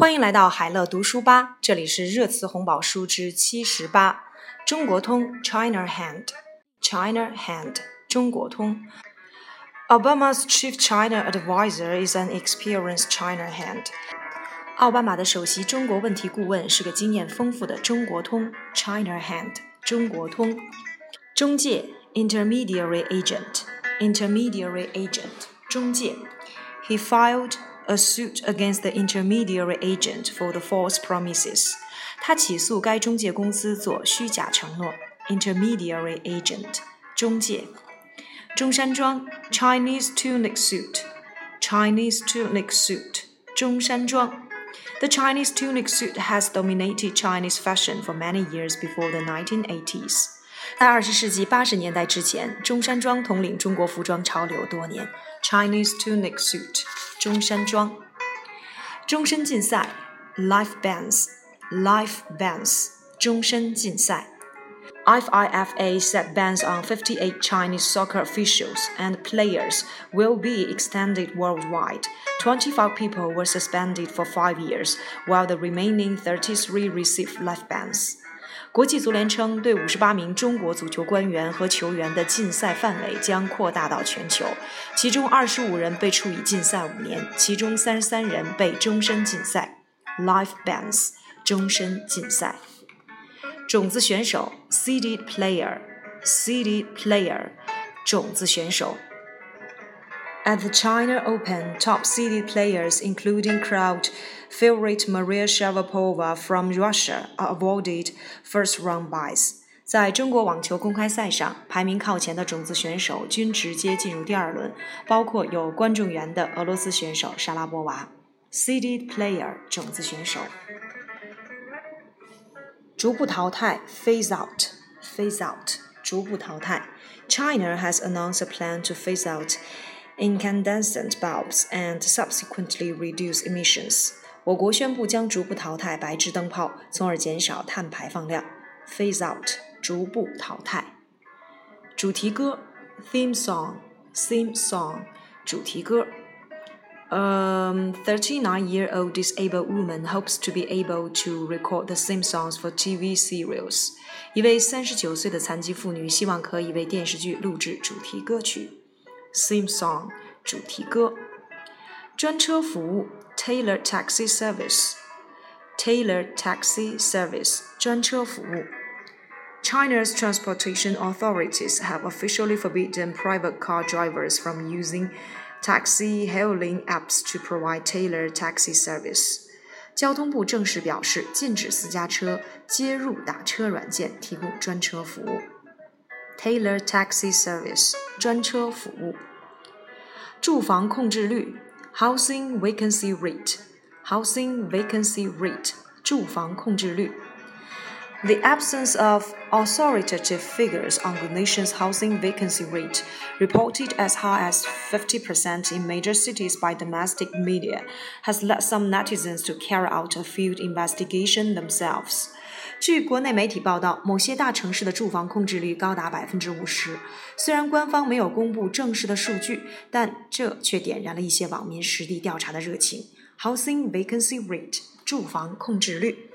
欢迎来到海乐读书吧，这里是热词红宝书之七十八，中国通 China Hand，China Hand 中国通。Obama's chief China advisor is an experienced China hand。奥巴马的首席中国问题顾问是个经验丰富的中国通 China hand 中国通。中介 intermediary agent intermediary agent 中介。He filed a suit against the intermediary agent for the false promises。他起诉该中介公司做虚假承诺。intermediary agent 中介。中山装 Chinese tunic suit Chinese tunic suit 中山装。The Chinese tunic suit has dominated Chinese fashion for many years before the 1980s. 在二十世纪八十年代之前，中山装统领中国服装潮流多年。Chinese tunic suit， 中山装。终身禁赛 （Life Bans），Life Bans，终身禁赛。FIFA set bans on 58 Chinese soccer officials and players will be extended worldwide. 25 people were suspended for five years, while the remaining 33 received life bans. 国际足联称，对五十八名中国足球官员和球员的禁赛范围将扩大到全球，其中二十五人被处以禁赛五年，其中三十三人被终身禁赛 （life bans）。终身禁赛。种子选手 （seed player），seeded player，种子选手。At the China Open, top seeded players, including crowd favorite Maria Sharapova from Russia, are awarded first round byes. 在中国网球公开赛上，排名靠前的种子选手均直接进入第二轮，包括有观众缘的俄罗斯选手莎拉波娃。Seeded player 种子选手。逐步淘汰 phase out phase out 逐步淘汰。China has announced a plan to phase out incandescent bulbs and subsequently reduce emissions。我国宣布将逐步淘汰白炽灯泡，从而减少碳排放量。Phase out，逐步淘汰。主题歌，theme song，theme song，主题歌。A 39-year-old disabled woman hopes to be able to record the theme songs for TV serials。一位三十九岁的残疾妇女希望可以为电视剧录制主题歌曲。 Theme Song 主题歌。专车服务 Tailored Taxi Service Tailored Taxi Service 专车服务。China's transportation authorities have officially forbidden private car drivers from using taxi hailing apps to provide tailored taxi service. 交通部正式表示，禁止私家车接入打车软件提供专车服务。（Tailored Taxi Service） 专车服务。住房空置率 （Housing Vacancy Rate），Housing Vacancy Rate 住房空置率。The absence of authoritative figures on the nation's housing vacancy rate, reported as high as 50% in major cities by domestic media, has led some netizens to carry out a field investigation themselves. 据国内媒体报道，某些大城市的住房控制率高达百分之五十。虽然官方没有公布正式的数据，但这却点燃了一些网民实地调查的热情。Housing vacancy rate，住房控制率。